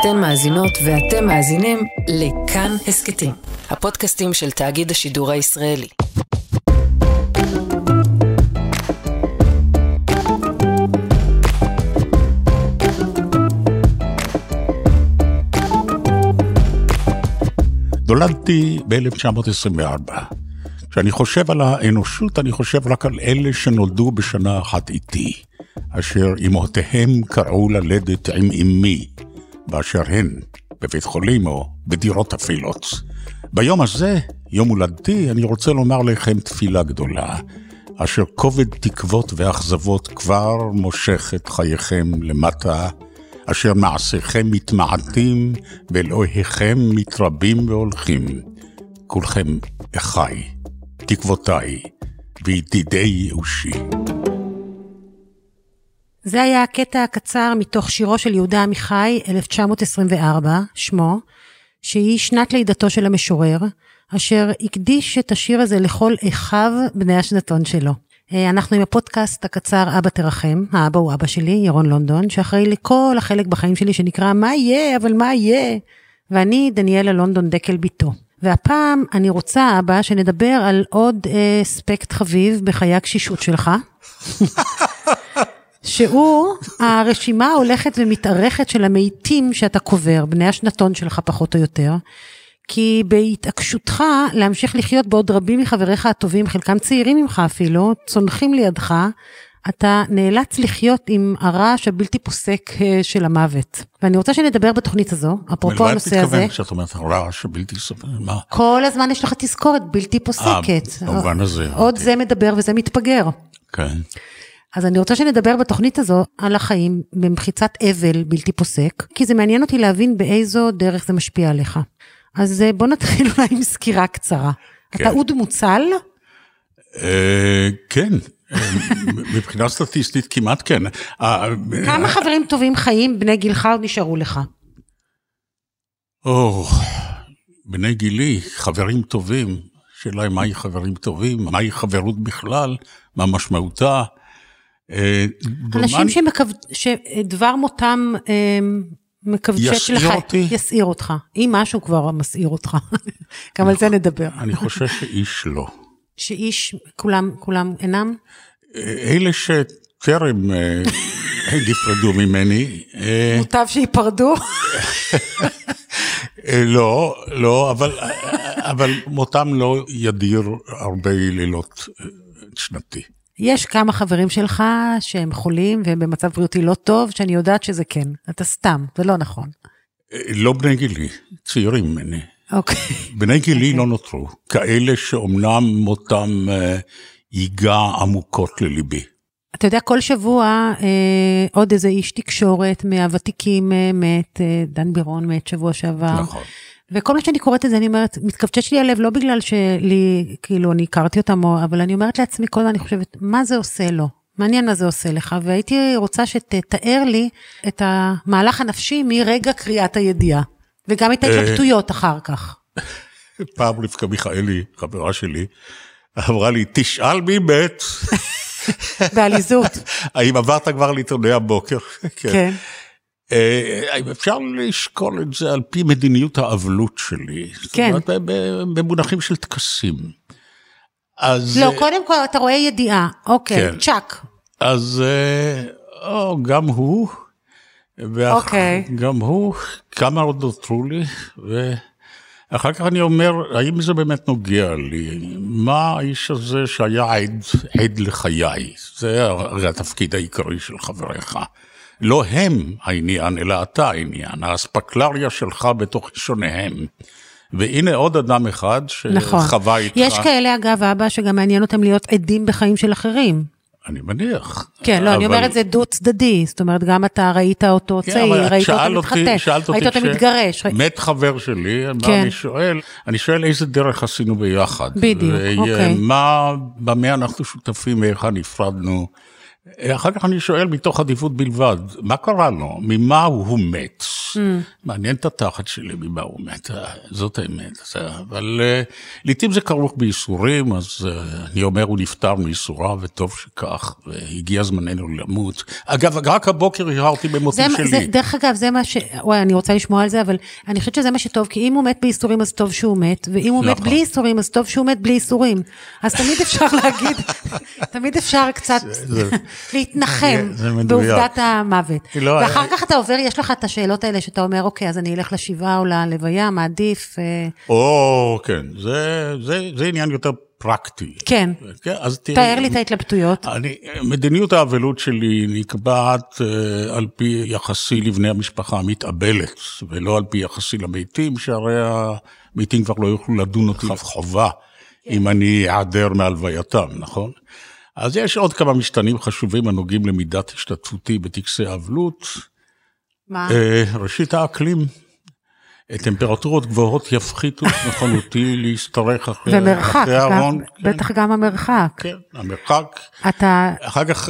אתן מאזינות ואתם מאזינים לכאן הסכתים, הפודקאסטים של תאגיד השידור הישראלי. נולדתי ב-1924. כשאני חושב על האנושות, אני חושב רק על אלה שנולדו בשנה אחת איתי, אשר אמהותיהם קראו ללדת עם אמי, באשר הן, בבית חולים או בדירות אפלות. ביום הזה, יום הולדתי, אני רוצה לומר לכם תפילה גדולה, אשר כובד תקוות ואכזבות כבר מושך את חייכם למטה, אשר מעשיכם מתמעטים ואלוהיכם מתרבים והולכים. כולכם אחי, תקוותיי וידידי ייאושי. זה היה הקטע הקצר מתוך שירו של יהודה עמיחי, 1924, שמו, שהיא שנת לידתו של המשורר, אשר הקדיש את השיר הזה לכל אחיו בני השנתון שלו. אה, אנחנו עם הפודקאסט הקצר אבא תרחם, האבא הוא אבא שלי, ירון לונדון, שאחראי לכל החלק בחיים שלי שנקרא מה יהיה, אבל מה יהיה? ואני דניאלה לונדון דקל ביתו. והפעם אני רוצה, אבא, שנדבר על עוד אה, אספקט חביב בחיי הקשישות שלך. שהוא הרשימה ההולכת ומתארכת של המתים שאתה קובר, בני השנתון שלך פחות או יותר. כי בהתעקשותך להמשיך לחיות בעוד רבים מחבריך הטובים, חלקם צעירים ממך אפילו, צונחים לידך, אתה נאלץ לחיות עם הרעש הבלתי פוסק אה, של המוות. ואני רוצה שנדבר בתוכנית הזו, אפרופו הנושא הזה. מה את כשאת אומרת הרעש הבלתי פוסק? מה? כל הזמן יש לך תזכורת בלתי פוסקת. אה, במובן הזה. עוד זה מדבר וזה מתפגר. כן. אז אני רוצה שנדבר בתוכנית הזו על החיים במחיצת אבל בלתי פוסק, כי זה מעניין אותי להבין באיזו דרך זה משפיע עליך. אז אה, בוא נתחיל אולי עם סקירה קצרה. כן. אתה אוד מוצל? אה, כן, אה, מבחינה סטטיסטית כמעט כן. אה, כמה חברים טובים חיים בני גילך עוד נשארו לך? או, בני גילי, חברים טובים. שאלה היא מהי חברים טובים, מהי חברות בכלל, מה משמעותה. אה, אנשים שמקו... שדבר מותם אה, יסעיר לך, אותי? יסעיר אותך. אם משהו כבר מסעיר אותך, גם על זה נדבר. אני חושב שאיש לא. שאיש, כולם, כולם אינם? אלה שטרם אה, נפרדו ממני, אה, מוטב שייפרדו? אה, לא, לא, אבל, אבל מותם לא ידיר הרבה לילות אה, שנתי. יש כמה חברים שלך שהם חולים והם במצב בריאותי לא טוב, שאני יודעת שזה כן. אתה סתם, זה לא נכון. אה, לא בני גילי, צעירים ממני. אוקיי. בני גילי לא נותרו, כאלה שאומנם מותם אה, ייגע עמוקות לליבי. אתה יודע, כל שבוע אה, עוד איזה איש תקשורת מהוותיקים אה, מת, אה, דן בירון מת שבוע שעבר. נכון. וכל מה שאני קוראת את זה, אני אומרת, מתכווצ'ץ' לי הלב, לא בגלל שלי, כאילו, אני הכרתי אותם, או- אבל אני אומרת לעצמי כל הזמן, אני חושבת, מה זה עושה לו? מעניין מה זה עושה לך, והייתי רוצה שתתאר לי את המהלך הנפשי מרגע קריאת הידיעה, וגם את ההתלבטויות אחר כך. פעם רבקה מיכאלי, חברה שלי, אמרה לי, תשאל מי מת. בעליזות, האם עברת כבר לעיתוני הבוקר? כן. אה, אפשר לשקול את זה על פי מדיניות האבלות שלי? כן. זאת אומרת, במונחים של טקסים. אז, לא, קודם כל אתה רואה ידיעה, אוקיי, כן. צ'אק. אז אה, או, גם הוא, ואח- אוקיי. גם הוא, כמה עוד נותרו לי, ואחר כך אני אומר, האם זה באמת נוגע לי? מה האיש הזה שהיה עד, עד לחיי? זה הרי התפקיד העיקרי של חבריך. לא הם העניין, אלא אתה העניין, האספקלריה שלך בתוך שוניהם. והנה עוד אדם אחד נכון. שחווה איתך, יש כאלה, אגב, אבא, שגם מעניין אותם להיות עדים בחיים של אחרים. אני מניח. כן, לא, אני אבל- אומרת, זה דו צדדי, זאת אומרת, גם אתה ראית אותו כן, צעיר, ראית אותו אותי- מתחתן, ראית אותו כש- מתגרש. מת חבר שלי, מה כן. אני שואל? אני שואל איזה דרך עשינו ביחד. בדיוק, אוקיי. ומה, במה אנחנו שותפים ואיך נפרדנו. אחר כך אני שואל מתוך עדיפות בלבד, מה קרה לו? ממה הוא מת? מעניין את התחת שלי ממה הוא מת, אה, זאת האמת. זה- אבל אה, לעתים זה כרוך בייסורים, אז אה, אני אומר, הוא נפטר מייסוריו, וטוב שכך, והגיע זמננו למות. אגב, רק הבוקר הרהרתי זה, במותי שלי. זה, דרך אגב, זה מה ש... וואי, אני רוצה לשמוע על זה, אבל אני חושבת שזה מה שטוב, כי אם הוא מת בייסורים, אז טוב שהוא מת, ואם הוא מת נכון. בלי ייסורים, אז טוב שהוא מת בלי ייסורים. אז תמיד אפשר להגיד, תמיד אפשר קצת זה- להתנחם. בעובדת המוות. לא, ואחר אה, כך אתה עובר, יש לך את השאלות האלה שאתה אומר, אוקיי, אז אני אלך לשבעה או ללוויה, מעדיף... אה, או, כן, זה, זה, זה עניין יותר פרקטי. כן, כן, אז תראי, תאר לי את ההתלבטויות. אני, מדיניות האבלות שלי נקבעת אה, על פי יחסי לבני המשפחה המתאבלת, ולא על פי יחסי למתים, שהרי המתים כבר לא יוכלו לדון אותי כף חובה, אם אני אעדר מהלווייתם, נכון? אז יש עוד כמה משתנים חשובים הנוגעים למידת השתתפותי בטקסי האבלות. מה? אה, ראשית, האקלים. טמפרטורות גבוהות יפחיתו את נכונותי להשתרך אחרי ומרחק, גם- הארון. כן, בטח גם המרחק. כן, המרחק. אתה... אחר כך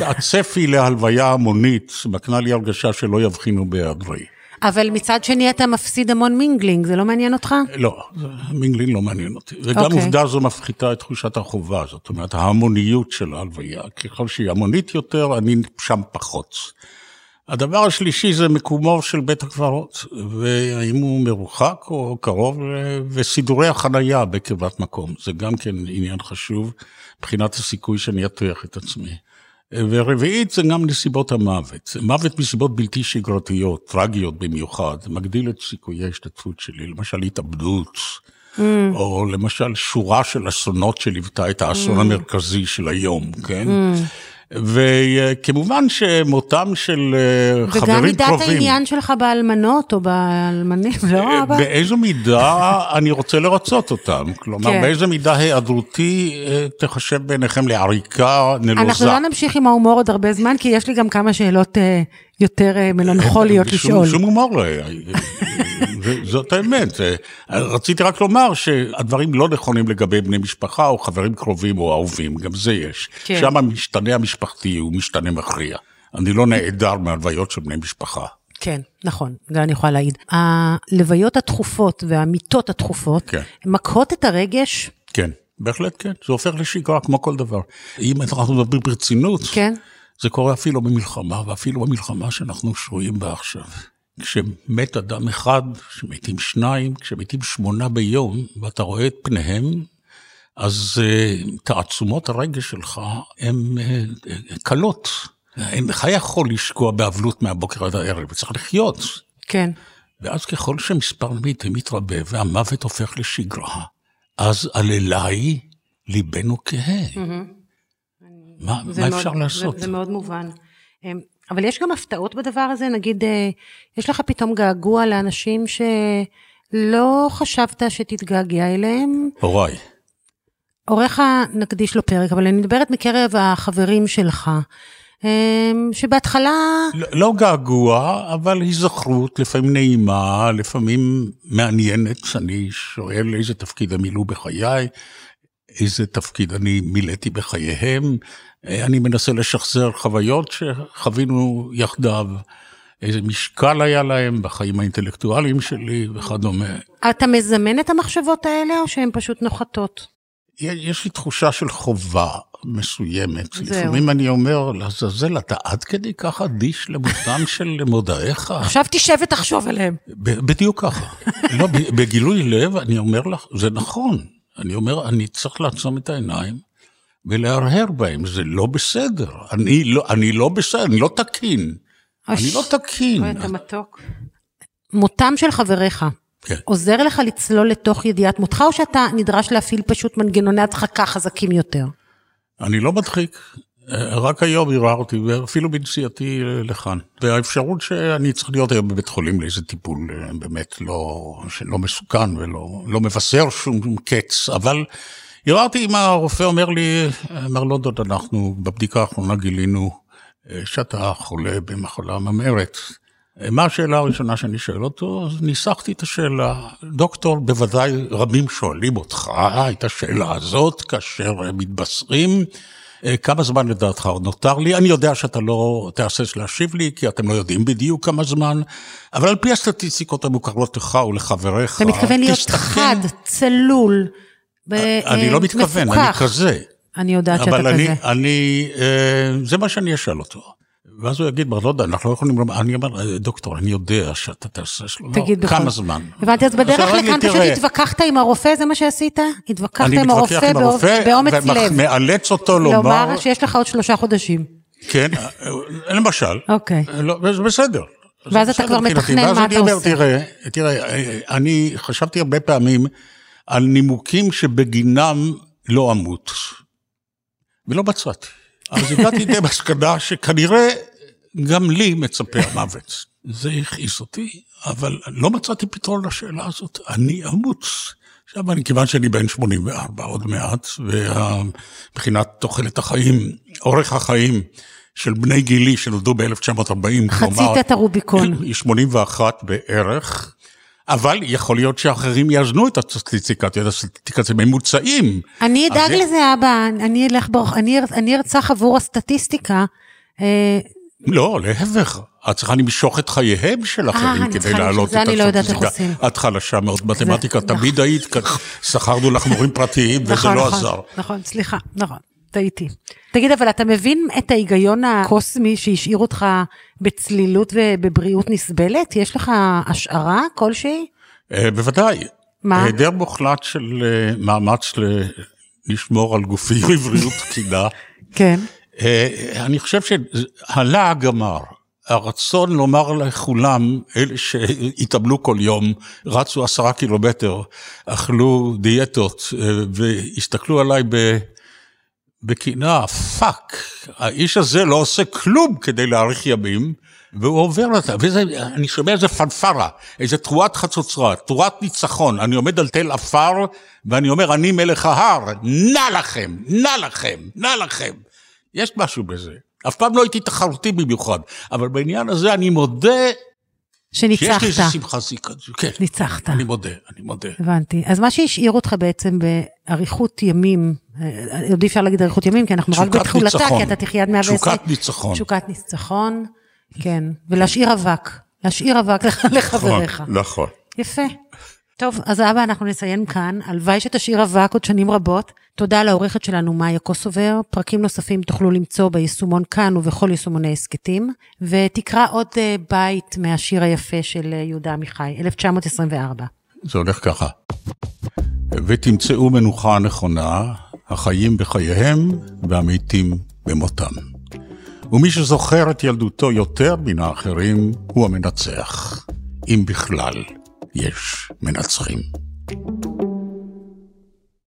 הצפי להלוויה המונית מקנה לי הרגשה שלא יבחינו בהיעדרי. אבל מצד שני אתה מפסיד המון mingling, זה לא מעניין אותך? לא, mingling לא מעניין אותי. וגם אוקיי. עובדה זו מפחיתה את תחושת החובה, זאת אומרת, ההמוניות של ההלוויה. ככל שהיא המונית יותר, אני שם פחות. הדבר השלישי זה מקומו של בית הקברות, והאם הוא מרוחק או קרוב, וסידורי החנייה בקרבת מקום. זה גם כן עניין חשוב מבחינת הסיכוי שאני אטריח את עצמי. ורביעית זה גם נסיבות המוות. מוות מסיבות בלתי שגרתיות, טרגיות במיוחד, מגדיל את סיכויי ההשתתפות שלי, למשל התאבדות, mm. או למשל שורה של אסונות שליוותה את האסון mm. המרכזי של היום, כן? Mm. וכמובן שמותם של אה, חברים וגם קרובים... מידת העניין שלך באלמנות או באלמנים, לא אבא? באיזו מידה אני רוצה לרצות אותם? כלומר, כן. באיזו מידה היעדרותי אה, תחשב בעיניכם לעריקה נלוזה? אנחנו לא נמשיך עם ההומור עוד הרבה זמן, כי יש לי גם כמה שאלות אה, יותר אה, מלנכוליות לשאול. שום הומור לא היה. זאת האמת. רציתי רק לומר שהדברים לא נכונים לגבי בני משפחה או חברים קרובים או אהובים, גם זה יש. כן. שם המשתנה המשפחתי הוא משתנה מכריע. אני לא נעדר מהלוויות של בני משפחה. כן, נכון, זה אני יכולה להעיד. הלוויות התכופות והמיתות התכופות, כן. מקהות את הרגש, כן, בהחלט כן. זה הופך לשגרה כמו כל דבר. אם אנחנו מדברים ברצינות, כן? זה קורה אפילו במלחמה, ואפילו במלחמה שאנחנו שרויים בה עכשיו. כשמת אדם אחד, כשמתים שניים, כשמתים שמונה ביום, ואתה רואה את פניהם, אז uh, תעצומות הרגש שלך הן uh, קלות. אינך יכול לשקוע באבלות מהבוקר עד הערב, צריך לחיות. כן. ואז ככל שמספר המתים מתרבה והמוות הופך לשגרה, אז על אליי ליבנו כהה. מה, מה מאוד- אפשר לעשות? זה, זה מאוד מובן. אמ, אבל יש גם הפתעות בדבר הזה, נגיד, אה, יש לך פתאום געגוע לאנשים שלא חשבת שתתגעגע אליהם. הוריי. הוריך נקדיש לו פרק, אבל אני מדברת מקרב החברים שלך, אמ, שבהתחלה, לא- לא געגוע, אבל היזכרות, לפעמים נעימה, לפעמים מעניינת. אני שואל איזה תפקיד הם מילאו בחיי, איזה תפקיד אני מילאתי בחייהם. אני מנסה לשחזר חוויות שחווינו יחדיו, איזה משקל היה להם בחיים האינטלקטואליים שלי וכדומה. אתה מזמן את המחשבות האלה, או שהן פשוט נוחתות? יש לי תחושה של חובה מסוימת. זהו. לפעמים אני אומר, לעזאזל, אתה עד כדי כך אדיש למותם של מודעיך? עכשיו תשב ותחשוב עליהם. בדיוק ככה. לא, בגילוי לב, אני אומר לך, זה נכון. אני אומר, אני צריך לעצום את העיניים ולהרהר בהם, זה לא בסדר. אני לא, אני לא בסדר, אני לא תקין. אני לא תקין. אוי, אתה מתוק. מותם של חבריך, כן. עוזר לך לצלול לתוך ידיעת מותך, או שאתה נדרש להפעיל פשוט מנגנוני הדחקה חזקים יותר? אני לא מדחיק. רק היום הרהרתי, ואפילו בנסיעתי לכאן. והאפשרות שאני צריך להיות היום בבית חולים לאיזה טיפול אה, באמת לא, שלא מסוכן ולא לא מבשר שום קץ, אבל הרהרתי אם הרופא אומר לי, מר לונדון, אנחנו בבדיקה האחרונה גילינו אה, שאתה חולה במחלה ממארת. אה, מה השאלה הראשונה שאני שואל אותו? אז ניסחתי את השאלה. דוקטור, בוודאי רבים שואלים אותך את השאלה הזאת כאשר הם מתבשרים כמה זמן לדעתך עוד נותר לי? אני יודע שאתה לא תהסס להשיב לי, כי אתם לא יודעים בדיוק כמה זמן, אבל על פי הסטטיסטיקות המוכרות לך ולחבריך, אתה מתכוון להיות תסתכן- חד, צלול, ב- אני אה, לא מתכוון, אני מפוכח. כזה. אני יודעת שאתה אבל אני, כזה. אני, אה, זה מה שאני אשאל אותו. ואז הוא יגיד, לא יודע, אנחנו לא יכולים, לומר-" אני אומר, "אה, דוקטור, אני יודע שאתה תעשה שלום, תגיד בכל כמה זמן? הבנתי, אז בדרך לכאן פשוט. התווכחת עם הרופא, זה מה שעשית? התווכחת אני עם מתווכח הרופא עם הרופא, באומץ לב. ומאלץ אותו לומר, לומר שיש לך עוד שלושה חודשים. כן, אה, למשל, אוקיי. לא, זה בסדר. ואז אתה כבר. מתכנן מה אני אתה עושה. תראה, תראה, אה, אני חשבתי הרבה פעמים על נימוקים שבגינם לא אמות, ולא מצאתי. אז הגעתי די מסקנה שכנראה גם לי מצפה המוות. זה הכעיס אותי, אבל לא מצאתי פתרון לשאלה הזאת. אני אמות. עכשיו, אני, כיוון שאני בן 84 עוד מעט, ומבחינת תוחלת החיים, אורך החיים של בני גילי שנולדו ב-1940, חצית את הרוביקון. היא 81 בערך, אבל יכול להיות שאחרים יאזנו את הסטטיסטיקה, את הסטטיסטיקה זה ממוצעים. אני אז אדאג זה- לזה, אבא, אני אלך ברוך, אני אני ארצח עבור הסטטיסטיקה. אה, לא, להפך, את צריכה למשוך את חייהם של אחרים אני כדי להעלות את לא הסטטיסטיקה. את חלשה מאוד מתמטיקה, זה- תמיד היית, שכרנו לך מורים פרטיים וזה נכון, לא נכון, עזר. נכון, סליחה, נכון, טעיתי. תגיד, אבל אתה מבין את ההיגיון הקוסמי שהשאיר אותך בצלילות ובבריאות נסבלת? יש לך השערה כלשהי? אה, בוודאי. מה? היעדר מוחלט של אה, מאמץ לשמור על גופי בבריאות תקינה. כן. אה, אני חושב שהלעג אמר, הרצון לומר לכולם, אלה שהתאמלו כל יום, רצו עשרה קילומטר, אכלו דיאטות והסתכלו עליי ב... בקנאה, fuck, האיש הזה לא עושה כלום כדי להאריך ימים, והוא עובר אותה, וזה, אני שומע איזה פנפרה, איזה תרועת חצוצרה, תרועת ניצחון, אני עומד על תל עפר, ואני אומר, אני מלך ההר, נא לכם, נא לכם, נא לכם. יש משהו בזה. אף פעם לא הייתי תחרותי במיוחד, אבל בעניין הזה אני מודה שיש לי איזה שניצחת. שמחה זיקה. כן, ניצחת. אני מודה, אני מודה. הבנתי. אז מה שהשאיר אותך בעצם באריכות ימים, עוד אי אפשר להגיד אריכות ימים, כי אנחנו רק ניצחון. כי אתה תחיה עד 120. תשוקת ניצחון. תשוקת ניצחון, כן. ולהשאיר אבק. להשאיר אבק לחבריך. נכון. יפה. טוב, אז אבא, אנחנו נסיים כאן. הלוואי שתשאיר אבק עוד שנים רבות. תודה לעורכת שלנו, מאיה קוסובר. פרקים נוספים תוכלו למצוא ביישומון כאן ובכל יישומוני הסכתים. ותקרא עוד אה, בית מהשיר היפה של אה, יהודה עמיחי, 1924. זה הולך ככה. ותמצאו מנוחה נכונה, החיים בחייהם והמתים במותם. ומי שזוכר את ילדותו יותר מן האחרים, הוא המנצח. אם בכלל יש מנצחים.